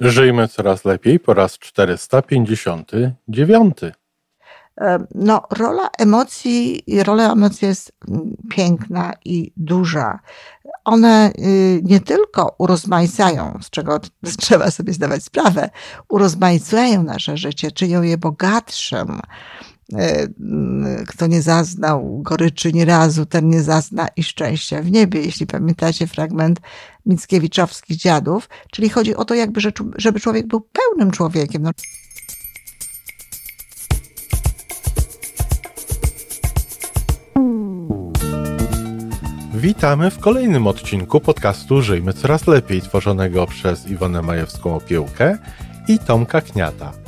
Żyjmy coraz lepiej po raz 459. No, rola emocji, rola emocji jest mm, piękna i duża. One y, nie tylko urozmaicają, z czego trzeba sobie zdawać sprawę, urozmaicają nasze życie, czynią je bogatszym. Y, kto nie zaznał goryczy ni razu, ten nie zazna i szczęścia w niebie. Jeśli pamiętacie fragment Mickiewiczowskich dziadów, czyli chodzi o to, jakby, żeby człowiek był pełnym człowiekiem. No. Witamy w kolejnym odcinku podcastu Żyjmy Coraz Lepiej, tworzonego przez Iwonę Majewską Opiełkę i Tomka Kniata.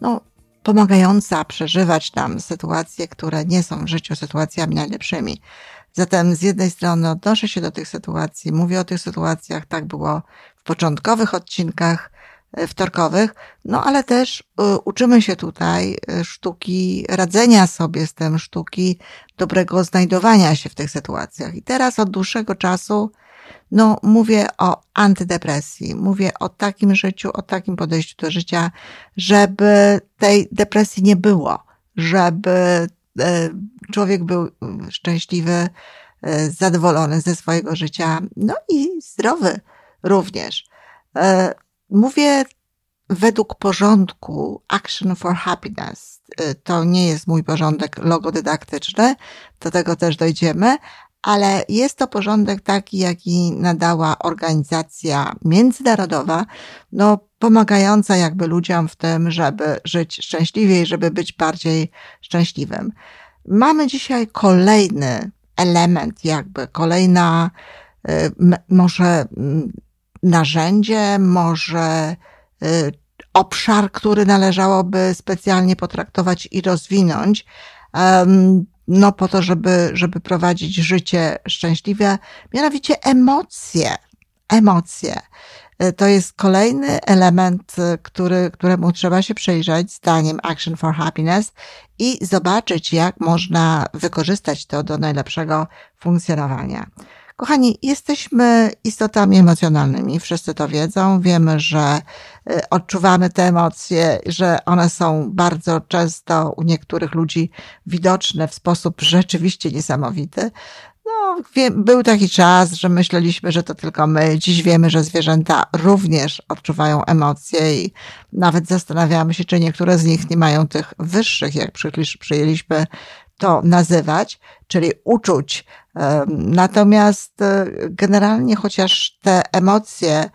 no, pomagająca przeżywać nam sytuacje, które nie są w życiu sytuacjami najlepszymi. Zatem z jednej strony odnoszę się do tych sytuacji, mówię o tych sytuacjach, tak było w początkowych odcinkach, E, wtorkowych, no ale też e, uczymy się tutaj e, sztuki radzenia sobie z tym, sztuki dobrego znajdowania się w tych sytuacjach. I teraz od dłuższego czasu, no mówię o antydepresji, mówię o takim życiu, o takim podejściu do życia, żeby tej depresji nie było, żeby człowiek był szczęśliwy, zadowolony ze swojego życia, no i zdrowy również. Mówię według porządku Action for Happiness. To nie jest mój porządek logodydaktyczny, do tego też dojdziemy, ale jest to porządek taki, jaki nadała organizacja międzynarodowa, no, pomagająca jakby ludziom w tym, żeby żyć szczęśliwiej, żeby być bardziej szczęśliwym. Mamy dzisiaj kolejny element, jakby kolejna, y, może narzędzie, może y, obszar, który należałoby specjalnie potraktować i rozwinąć, no po to, żeby, żeby prowadzić życie szczęśliwe, mianowicie emocje. Emocje. Y, to jest kolejny element, y, który, któremu trzeba się przyjrzeć, zdaniem Action for Happiness, i zobaczyć, jak można wykorzystać to do najlepszego funkcjonowania. Kochani, jesteśmy istotami emocjonalnymi, wszyscy to wiedzą. Wiemy, że y, odczuwamy te emocje, że one są bardzo często u niektórych ludzi widoczne w sposób rzeczywiście niesamowity. No, był taki czas, że myśleliśmy, że to tylko my. Dziś wiemy, że zwierzęta również odczuwają emocje i nawet zastanawiamy się, czy niektóre z nich nie mają tych wyższych, jak przyjęliśmy to nazywać, czyli uczuć. Natomiast e, generalnie, chociaż te emocje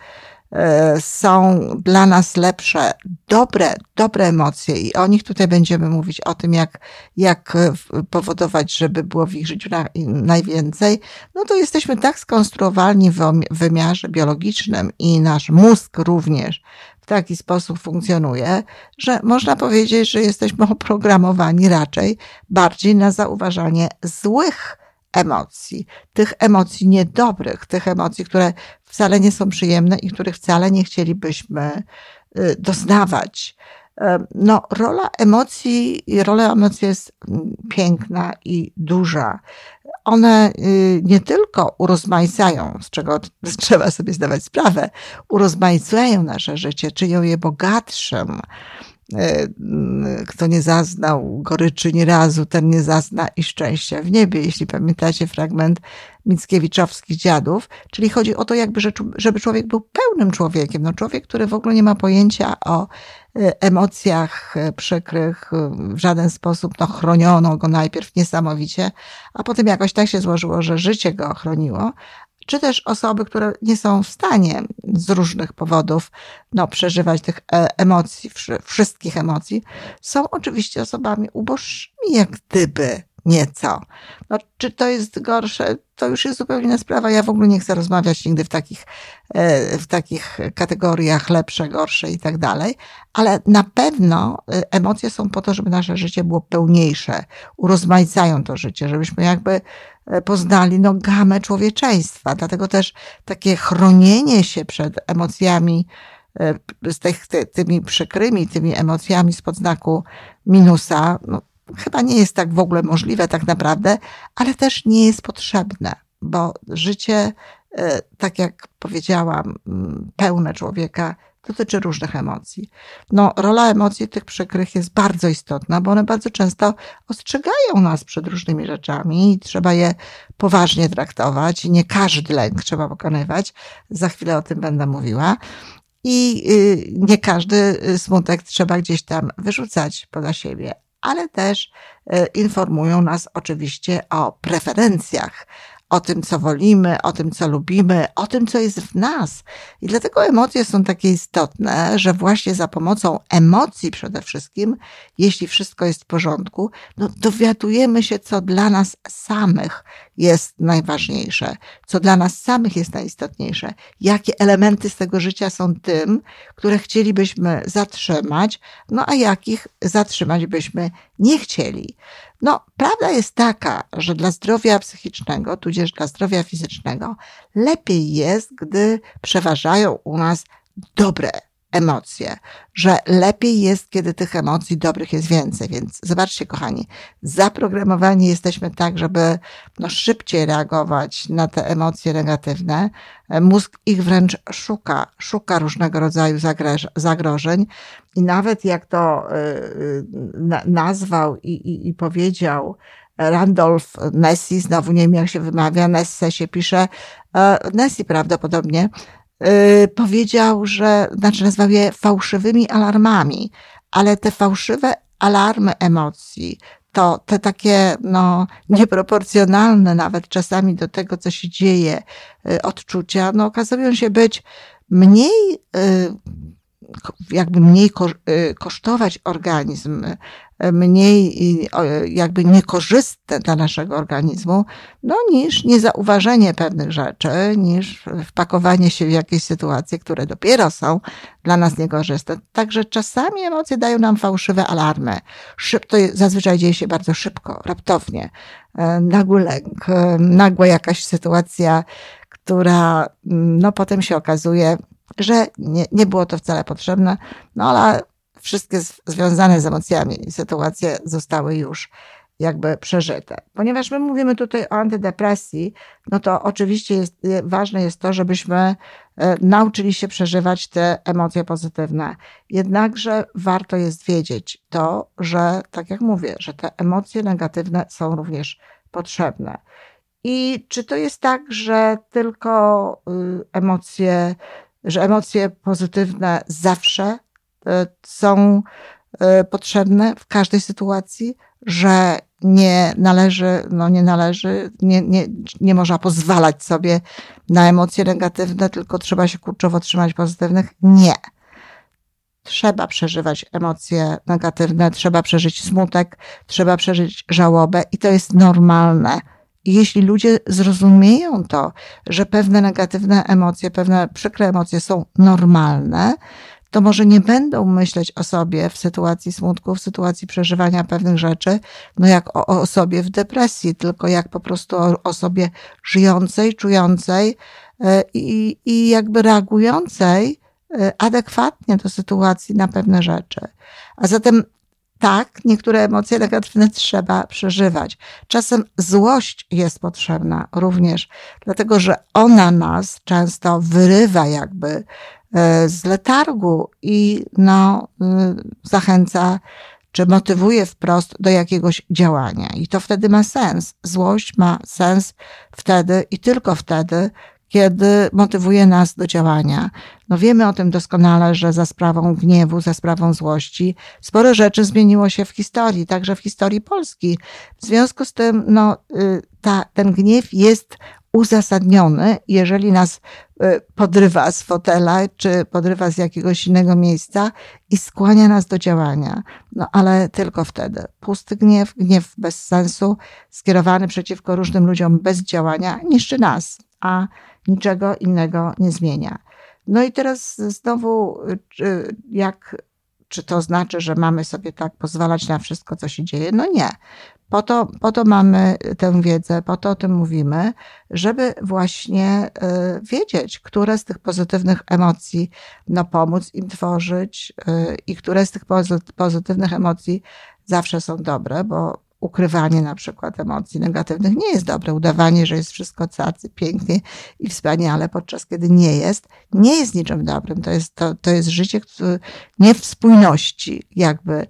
e, są dla nas lepsze, dobre, dobre emocje i o nich tutaj będziemy mówić, o tym, jak, jak e, powodować, żeby było w ich życiu na, najwięcej, no to jesteśmy tak skonstruowani w wymiarze biologicznym i nasz mózg również w taki sposób funkcjonuje, że można powiedzieć, że jesteśmy oprogramowani raczej bardziej na zauważanie złych emocji, tych emocji niedobrych, tych emocji, które wcale nie są przyjemne i których wcale nie chcielibyśmy y, doznawać. No, rola emocji, rola emocji jest mm, piękna i duża. One y, nie tylko urozmaicają, z czego trzeba sobie zdawać sprawę, urozmaicają nasze życie, czynią je bogatszym, kto nie zaznał goryczy ni razu, ten nie zazna i szczęścia w niebie. Jeśli pamiętacie fragment Mickiewiczowskich dziadów, czyli chodzi o to, jakby, żeby człowiek był pełnym człowiekiem. No człowiek, który w ogóle nie ma pojęcia o e, emocjach e, przykrych, w żaden sposób no, chroniono go najpierw niesamowicie, a potem jakoś tak się złożyło, że życie go ochroniło, czy też osoby, które nie są w stanie z różnych powodów no, przeżywać tych e, emocji, wszystkich emocji, są oczywiście osobami uboższymi, jak gdyby. nieco. No, czy to jest gorsze? To już jest zupełnie inna sprawa. Ja w ogóle nie chcę rozmawiać nigdy w takich, e, w takich kategoriach lepsze, gorsze i tak dalej, ale na pewno e, emocje są po to, żeby nasze życie było pełniejsze, urozmaicają to życie, żebyśmy jakby poznali no, gamę człowieczeństwa. Dlatego też takie chronienie się przed emocjami, z tych, ty, tymi przykrymi, tymi emocjami spod znaku minusa, no, chyba nie jest tak w ogóle możliwe tak naprawdę, ale też nie jest potrzebne, bo życie, e, tak jak powiedziałam, pełne człowieka dotyczy różnych emocji. No, rola emocji tych przykrych jest bardzo istotna, bo one bardzo często ostrzegają nas przed różnymi rzeczami i trzeba je poważnie traktować. Nie każdy lęk trzeba pokonywać. Za chwilę o tym będę mówiła. I y, nie każdy smutek trzeba gdzieś tam wyrzucać poza siebie, ale też e, informują nas oczywiście o preferencjach, o tym, co wolimy, o tym, co lubimy, o tym, co jest w nas. I dlatego emocje są takie istotne, że właśnie za pomocą emocji przede wszystkim, jeśli wszystko jest w porządku, no dowiadujemy się, co dla nas samych jest najważniejsze, co dla nas samych jest najistotniejsze, jakie elementy z tego życia są tym, które chcielibyśmy zatrzymać, no a jakich zatrzymać byśmy nie chcieli. No, prawda jest taka, że dla zdrowia psychicznego, tudzież dla zdrowia fizycznego, lepiej jest, gdy przeważają u nas dobre emocje, że lepiej jest, kiedy tych emocji dobrych jest więcej. Więc zobaczcie, kochani, zaprogramowani jesteśmy tak, żeby no, szybciej reagować na te emocje negatywne. Mózg ich wręcz szuka, szuka różnego rodzaju zagrożeń. I nawet jak to y, y, nazwał i, i, i powiedział, Randolph Nessie, znowu nie wiem jak się wymawia, Nesse się pisze, e, Nessie prawdopodobnie, powiedział, że, znaczy nazwał je fałszywymi alarmami, ale te fałszywe alarmy emocji, to te takie no, nieproporcjonalne nawet czasami do tego, co się dzieje, y, odczucia, no, okazują się być mniej, y, jakby mniej kosztować organizm, mniej jakby niekorzystne dla naszego organizmu, no niż niezauważenie pewnych rzeczy, niż wpakowanie się w jakieś sytuacje, które dopiero są dla nas niekorzystne. Także czasami emocje dają nam fałszywe alarmy. Szyb, to zazwyczaj dzieje się bardzo szybko, raptownie. E, nagły lęk, e, nagła jakaś sytuacja, która no potem się okazuje, że nie, nie było to wcale potrzebne, no ale wszystkie związane z emocjami sytuacje zostały już jakby przeżyte. Ponieważ my mówimy tutaj o antydepresji, no to oczywiście jest, ważne jest to, żebyśmy e, nauczyli się przeżywać te emocje pozytywne. Jednakże warto jest wiedzieć to, że tak jak mówię, że te emocje negatywne są również potrzebne. I czy to jest tak, że tylko y, emocje, że emocje pozytywne zawsze są e, potrzebne w każdej sytuacji, że nie należy, no nie należy, nie, nie, nie można pozwalać sobie na emocje negatywne, tylko trzeba się kurczowo trzymać pozytywnych. Nie. Trzeba przeżywać emocje negatywne, trzeba przeżyć smutek, trzeba przeżyć żałobę i to jest normalne. Jeśli ludzie zrozumieją to, że pewne negatywne emocje, pewne przykre emocje są normalne, to może nie będą myśleć o sobie w sytuacji smutku, w sytuacji przeżywania pewnych rzeczy, no jak o, osobie w depresji, tylko jak po prostu o osobie żyjącej, czującej e, i, i jakby reagującej e, adekwatnie do sytuacji na pewne rzeczy. A zatem tak, niektóre emocje negatywne trzeba przeżywać. Czasem złość jest potrzebna również, dlatego że ona nas często wyrywa jakby z letargu i no, y, zachęca czy motywuje wprost do jakiegoś działania. I to wtedy ma sens. Złość ma sens wtedy i tylko wtedy, kiedy motywuje nas do działania. No wiemy o tym doskonale, że za sprawą gniewu, za sprawą złości sporo rzeczy zmieniło się w historii, także w historii Polski. W związku z tym, no, y, ta, ten gniew jest uzasadniony, jeżeli nas e, podrywa z fotela, czy podrywa z jakiegoś innego miejsca i skłania nas do działania. No ale tylko wtedy. Pusty gniew, gniew bez sensu, skierowany przeciwko różnym ludziom bez działania, niszczy nas, a niczego innego nie zmienia. No i teraz znowu, jak czy to znaczy, że mamy sobie tak pozwalać na wszystko, co się dzieje? No nie. Po to, po to mamy tę wiedzę, po to o tym mówimy, żeby właśnie y, wiedzieć, które z tych pozytywnych emocji no, pomóc im tworzyć y, i które z tych pozytywnych emocji zawsze są dobre, bo ukrywanie na przykład emocji negatywnych nie jest dobre. Udawanie, że jest wszystko cacy, pięknie i wspaniale, podczas kiedy nie jest, nie jest niczym dobrym. To jest, to, to jest życie nie w spójności jakby e,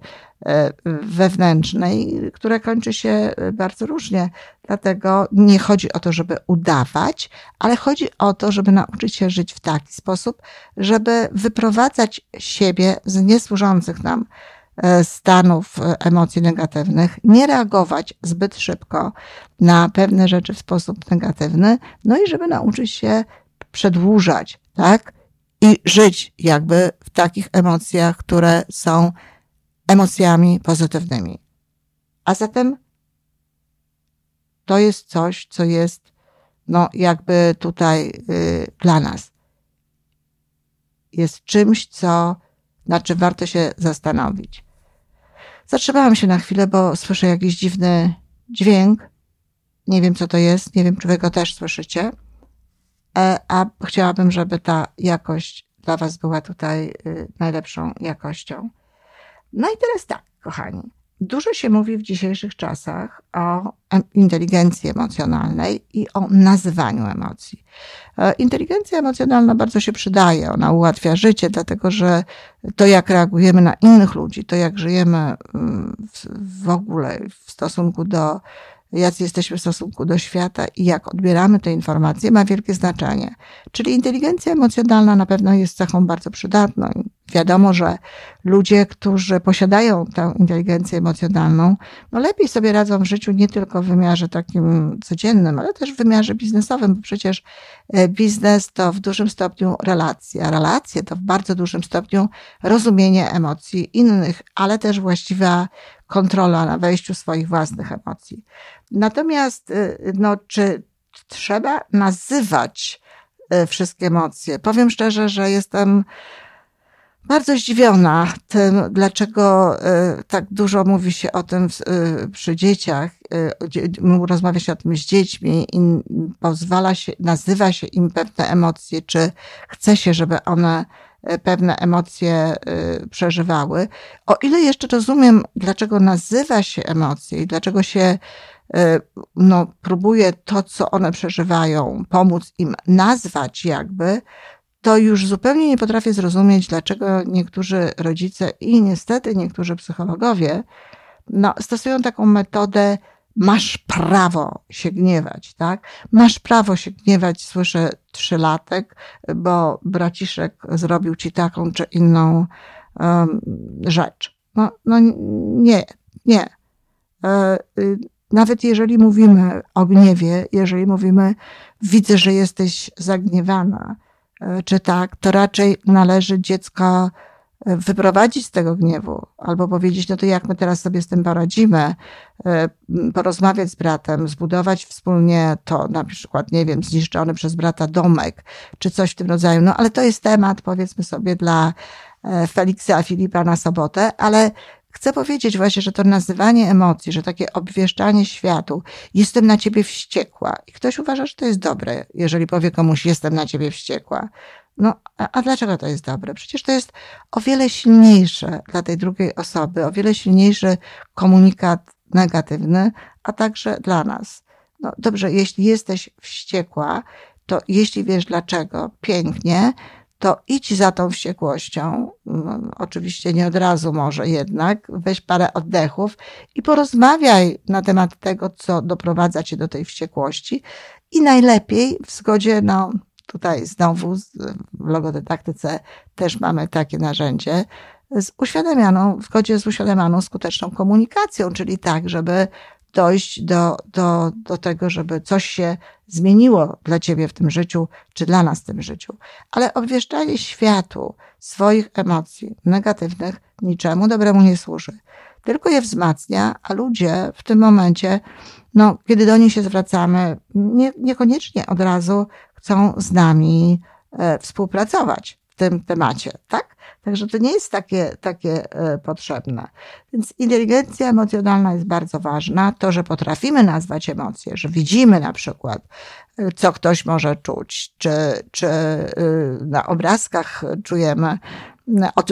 wewnętrznej, które kończy się bardzo różnie. Dlatego nie chodzi o to, żeby udawać, ale chodzi o to, żeby nauczyć się żyć w taki sposób, żeby wyprowadzać siebie z niesłużących nam E, stanów e, emocji negatywnych, nie reagować zbyt szybko na pewne rzeczy w sposób negatywny, no i żeby nauczyć się przedłużać, tak? I żyć jakby w takich emocjach, które są emocjami pozytywnymi. A zatem to jest coś, co jest, no, jakby tutaj y, dla nas. Jest czymś, co, na czym warto się zastanowić. Zatrzymałam się na chwilę, bo słyszę jakiś dziwny dźwięk. Nie wiem, co to jest. Nie wiem, czy wy go też słyszycie. E, a chciałabym, żeby ta jakość dla was była tutaj y, najlepszą jakością. No i teraz tak, kochani. Dużo się mówi w dzisiejszych czasach o inteligencji emocjonalnej i o nazywaniu emocji. E, inteligencja emocjonalna bardzo się przydaje, ona ułatwia życie, dlatego że to, jak reagujemy na innych ludzi, to, jak żyjemy mm, w ogóle w stosunku do jacy jesteśmy w stosunku do świata i jak odbieramy te informacje, ma wielkie znaczenie. Czyli inteligencja emocjonalna na pewno jest cechą bardzo przydatną. Wiadomo, że ludzie, którzy posiadają tę inteligencję emocjonalną, no lepiej sobie radzą w życiu nie tylko w wymiarze takim codziennym, ale też w wymiarze biznesowym, bo przecież e, biznes to w dużym stopniu relacje, a relacje to w bardzo dużym stopniu rozumienie emocji innych, ale też właściwa kontrola na wejściu swoich własnych emocji. Natomiast, y, no, czy trzeba nazywać y, wszystkie emocje? Powiem szczerze, że jestem bardzo zdziwiona tym, dlaczego y, tak dużo mówi się o tym przy dzieciach, rozmawia się o tym z dziećmi i pozwala się, nazywa się im pewne emocje, czy chce się, żeby one pewne emocje przeżywały. O ile jeszcze rozumiem, dlaczego nazywa się emocje i dlaczego się E, no, próbuje to, co one przeżywają, pomóc im nazwać jakby, to już zupełnie nie potrafię zrozumieć, dlaczego niektórzy rodzice i niestety niektórzy psychologowie no, stosują taką metodę masz prawo się gniewać, tak? Masz prawo się gniewać, słyszę trzylatek, bo braciszek zrobił ci taką czy inną um, rzecz. No, no nie, nie. E, y, nawet jeżeli mówimy o gniewie, jeżeli mówimy, widzę, że jesteś zagniewana, czy tak, to raczej należy dziecko e, wyprowadzić z tego gniewu, albo powiedzieć, no to jak my teraz sobie z tym poradzimy, e, porozmawiać z bratem, zbudować wspólnie to, na przykład, nie wiem, zniszczony przez brata domek, czy coś w tym rodzaju. No ale to jest temat, powiedzmy sobie, dla Feliksa Filipa na sobotę, ale Chcę powiedzieć właśnie, że to nazywanie emocji, że takie obwieszczanie światu, jestem na ciebie wściekła. I ktoś uważa, że to jest dobre, jeżeli powie komuś, jestem na ciebie wściekła. No, a, a dlaczego to jest dobre? Przecież to jest o wiele silniejsze dla tej drugiej osoby, o wiele silniejszy komunikat negatywny, a także dla nas. No dobrze, jeśli jesteś wściekła, to jeśli wiesz dlaczego, pięknie, to idź za tą wściekłością. No, oczywiście nie od razu może jednak, weź parę oddechów i porozmawiaj na temat tego, co doprowadza cię do tej wściekłości. I najlepiej w zgodzie, no tutaj znowu w logodydaktyce też mamy takie narzędzie, z uświadamianą, w zgodzie z uświadamianą skuteczną komunikacją, czyli tak, żeby dojść do, do, do tego, żeby coś się zmieniło dla ciebie w tym życiu, czy dla nas w tym życiu. Ale obwieszczanie światu swoich emocji negatywnych niczemu dobremu nie służy. Tylko je wzmacnia, a ludzie w tym momencie, no, kiedy do nich się zwracamy, nie, niekoniecznie od razu chcą z nami e, współpracować tym temacie, tak? Także to nie jest takie, takie e, potrzebne. Więc inteligencja emocjonalna jest bardzo ważna. To, że potrafimy nazwać emocje, że widzimy na przykład, e, co ktoś może czuć, czy, czy e, na obrazkach czujemy,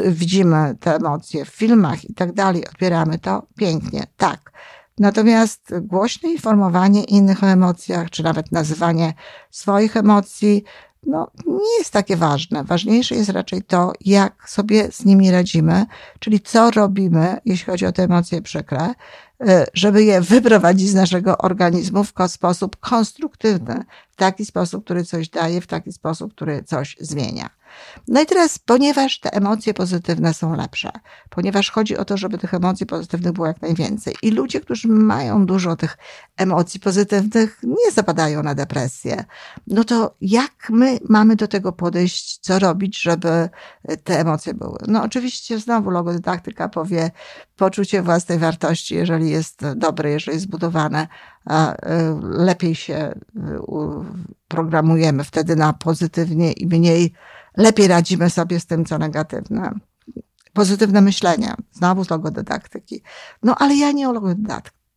widzimy te emocje w filmach i tak dalej, odbieramy to pięknie, tak. Natomiast głośne informowanie innych o emocjach, czy nawet nazywanie swoich emocji, no, nie jest takie ważne. Ważniejsze jest raczej to, jak sobie z nimi radzimy, czyli co robimy, jeśli chodzi o te emocje przykre, e, żeby je wyprowadzić z naszego organizmu w sposób konstruktywny, w taki sposób, który coś daje, w taki sposób, który coś zmienia. No i teraz, ponieważ te emocje pozytywne są lepsze, ponieważ chodzi o to, żeby tych emocji pozytywnych było jak najwięcej i ludzie, którzy mają dużo tych emocji pozytywnych, nie zapadają na depresję, no to jak my mamy do tego podejść, co robić, żeby te emocje były? No oczywiście znowu logodydaktyka powie poczucie własnej wartości, jeżeli jest dobre, jeżeli jest zbudowane, e, lepiej się e, programujemy wtedy na pozytywnie i mniej lepiej radzimy sobie z tym, co negatywne. Pozytywne myślenie, znowu z logodydaktyki. No ale ja nie o,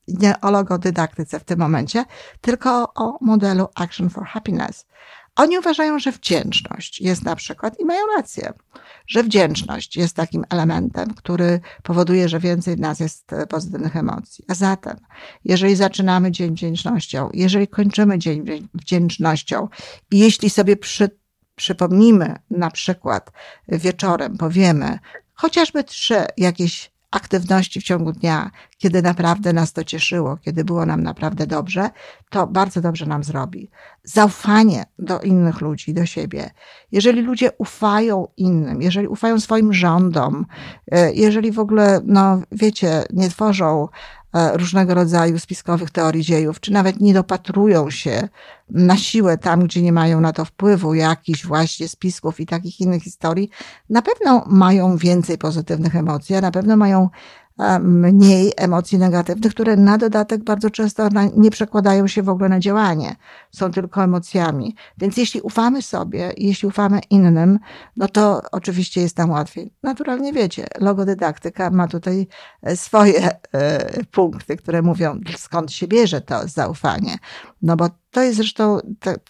nie o logodydaktyce w tym momencie, tylko o modelu Action for Happiness. Oni uważają, że wdzięczność jest na przykład, i mają rację, że wdzięczność jest takim elementem, który powoduje, że więcej w nas jest pozytywnych emocji. A zatem, jeżeli zaczynamy dzień wdzięcznością, jeżeli kończymy dzień wdzięcznością i jeśli sobie przy przypomnimy na przykład wieczorem, powiemy chociażby trzy jakieś aktywności w ciągu dnia, kiedy naprawdę nas to cieszyło, kiedy było nam naprawdę dobrze, to bardzo dobrze nam zrobi. Zaufanie do innych ludzi, do siebie. Jeżeli ludzie ufają innym, jeżeli ufają swoim rządom, e, jeżeli w ogóle, no wiecie, nie tworzą różnego rodzaju spiskowych teorii dziejów, czy nawet nie dopatrują się na siłę tam, gdzie nie mają na to wpływu, jakichś właśnie spisków i takich innych historii, na pewno mają więcej pozytywnych emocji, a na pewno mają mniej emocji negatywnych, które na dodatek bardzo często nie przekładają się w ogóle na działanie, są tylko emocjami. Więc jeśli ufamy sobie, jeśli ufamy innym, no to oczywiście jest nam łatwiej. Naturalnie wiecie, logodydaktyka ma tutaj e, swoje e, punkty, które mówią, skąd się bierze to zaufanie. No bo to jest zresztą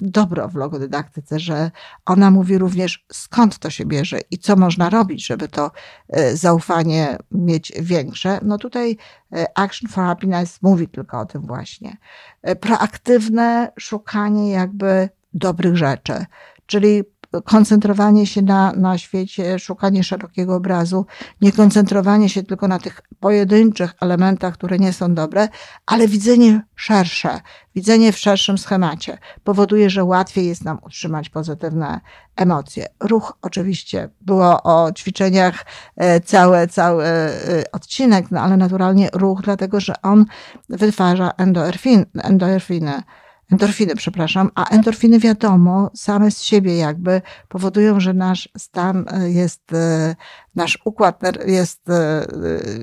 dobro w logodydaktyce, że ona mówi również skąd to się bierze i co można robić, żeby to e, zaufanie mieć większe. No tutaj e, Action for Happiness mówi tylko o tym właśnie. E, proaktywne szukanie jakby dobrych rzeczy, czyli koncentrowanie się na, na świecie, szukanie szerokiego obrazu, nie koncentrowanie się tylko na tych pojedynczych elementach, które nie są dobre, ale widzenie szersze, widzenie w szerszym schemacie powoduje, że łatwiej jest nam utrzymać pozytywne emocje. Ruch oczywiście było o ćwiczeniach e, cały, cały e, odcinek, no ale naturalnie ruch, dlatego że on wytwarza endorfin, endorfiny endorfiny, przepraszam, a endorfiny wiadomo, same z siebie jakby powodują, że nasz stan e, jest, e, nasz układ jest, e,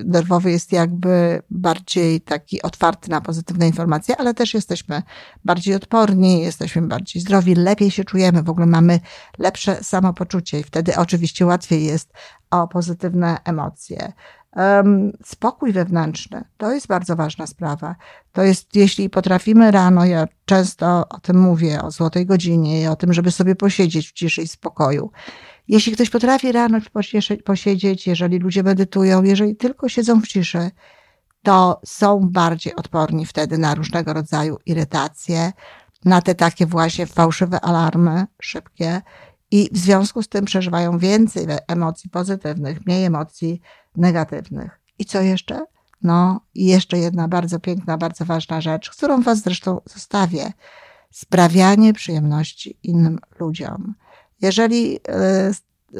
nerwowy jest jakby bardziej taki otwarty na pozytywne informacje, ale też jesteśmy bardziej odporni, jesteśmy bardziej zdrowi, lepiej się czujemy, w ogóle mamy lepsze samopoczucie i wtedy oczywiście łatwiej jest o pozytywne emocje. Spokój wewnętrzny to jest bardzo ważna sprawa. To jest, jeśli potrafimy rano, ja często o tym mówię, o złotej godzinie, o tym, żeby sobie posiedzieć w ciszy i spokoju. Jeśli ktoś potrafi rano posiedzieć, jeżeli ludzie medytują, jeżeli tylko siedzą w ciszy, to są bardziej odporni wtedy na różnego rodzaju irytacje, na te takie właśnie fałszywe alarmy szybkie i w związku z tym przeżywają więcej emocji pozytywnych, mniej emocji negatywnych. I co jeszcze? No, i jeszcze jedna bardzo piękna, bardzo ważna rzecz, którą Was zresztą zostawię. Sprawianie przyjemności innym ludziom. Jeżeli e,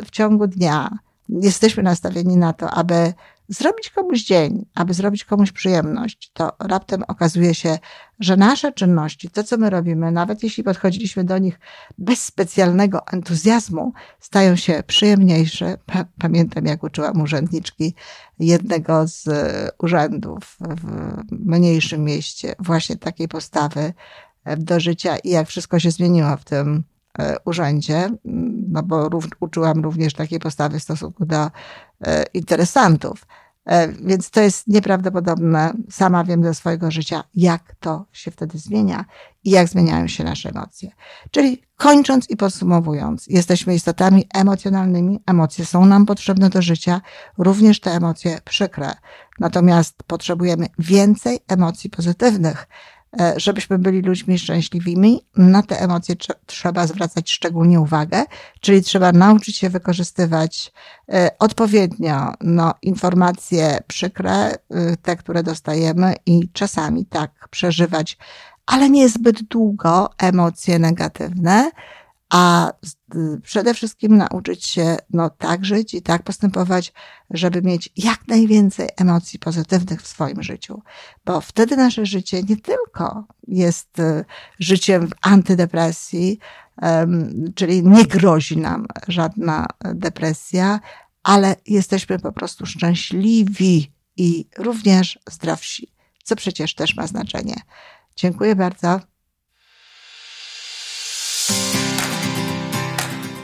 w ciągu dnia jesteśmy nastawieni na to, aby zrobić komuś dzień, aby zrobić komuś przyjemność, to raptem okazuje się, że nasze czynności, to co my robimy, nawet jeśli podchodziliśmy do nich bez specjalnego entuzjazmu, stają się przyjemniejsze. Pamiętam, jak uczyłam urzędniczki jednego z urzędów w mniejszym mieście, właśnie takiej postawy do życia i jak wszystko się zmieniło w tym e, urzędzie, no bo uczyłam również takiej postawy w stosunku do e, interesantów. E, więc to jest nieprawdopodobne. Sama wiem ze swojego życia, jak to się wtedy zmienia i jak zmieniają się nasze emocje. Czyli kończąc i podsumowując, jesteśmy istotami emocjonalnymi. Emocje są nam potrzebne do życia, również te emocje przykre. Natomiast potrzebujemy więcej emocji pozytywnych, żebyśmy byli ludźmi szczęśliwymi, na te emocje trzeba zwracać szczególnie uwagę, czyli trzeba nauczyć się wykorzystywać e, odpowiednio no, informacje przykre, e, te, które dostajemy, i czasami tak przeżywać, ale nie zbyt długo emocje negatywne, a przede wszystkim nauczyć się no, tak żyć i tak postępować, żeby mieć jak najwięcej emocji pozytywnych w swoim życiu. Bo wtedy nasze życie nie tylko jest y, życiem w antydepresji, czyli nie grozi nam żadna depresja, ale jesteśmy po prostu szczęśliwi i również zdrowsi, co przecież też ma znaczenie. Dziękuję bardzo.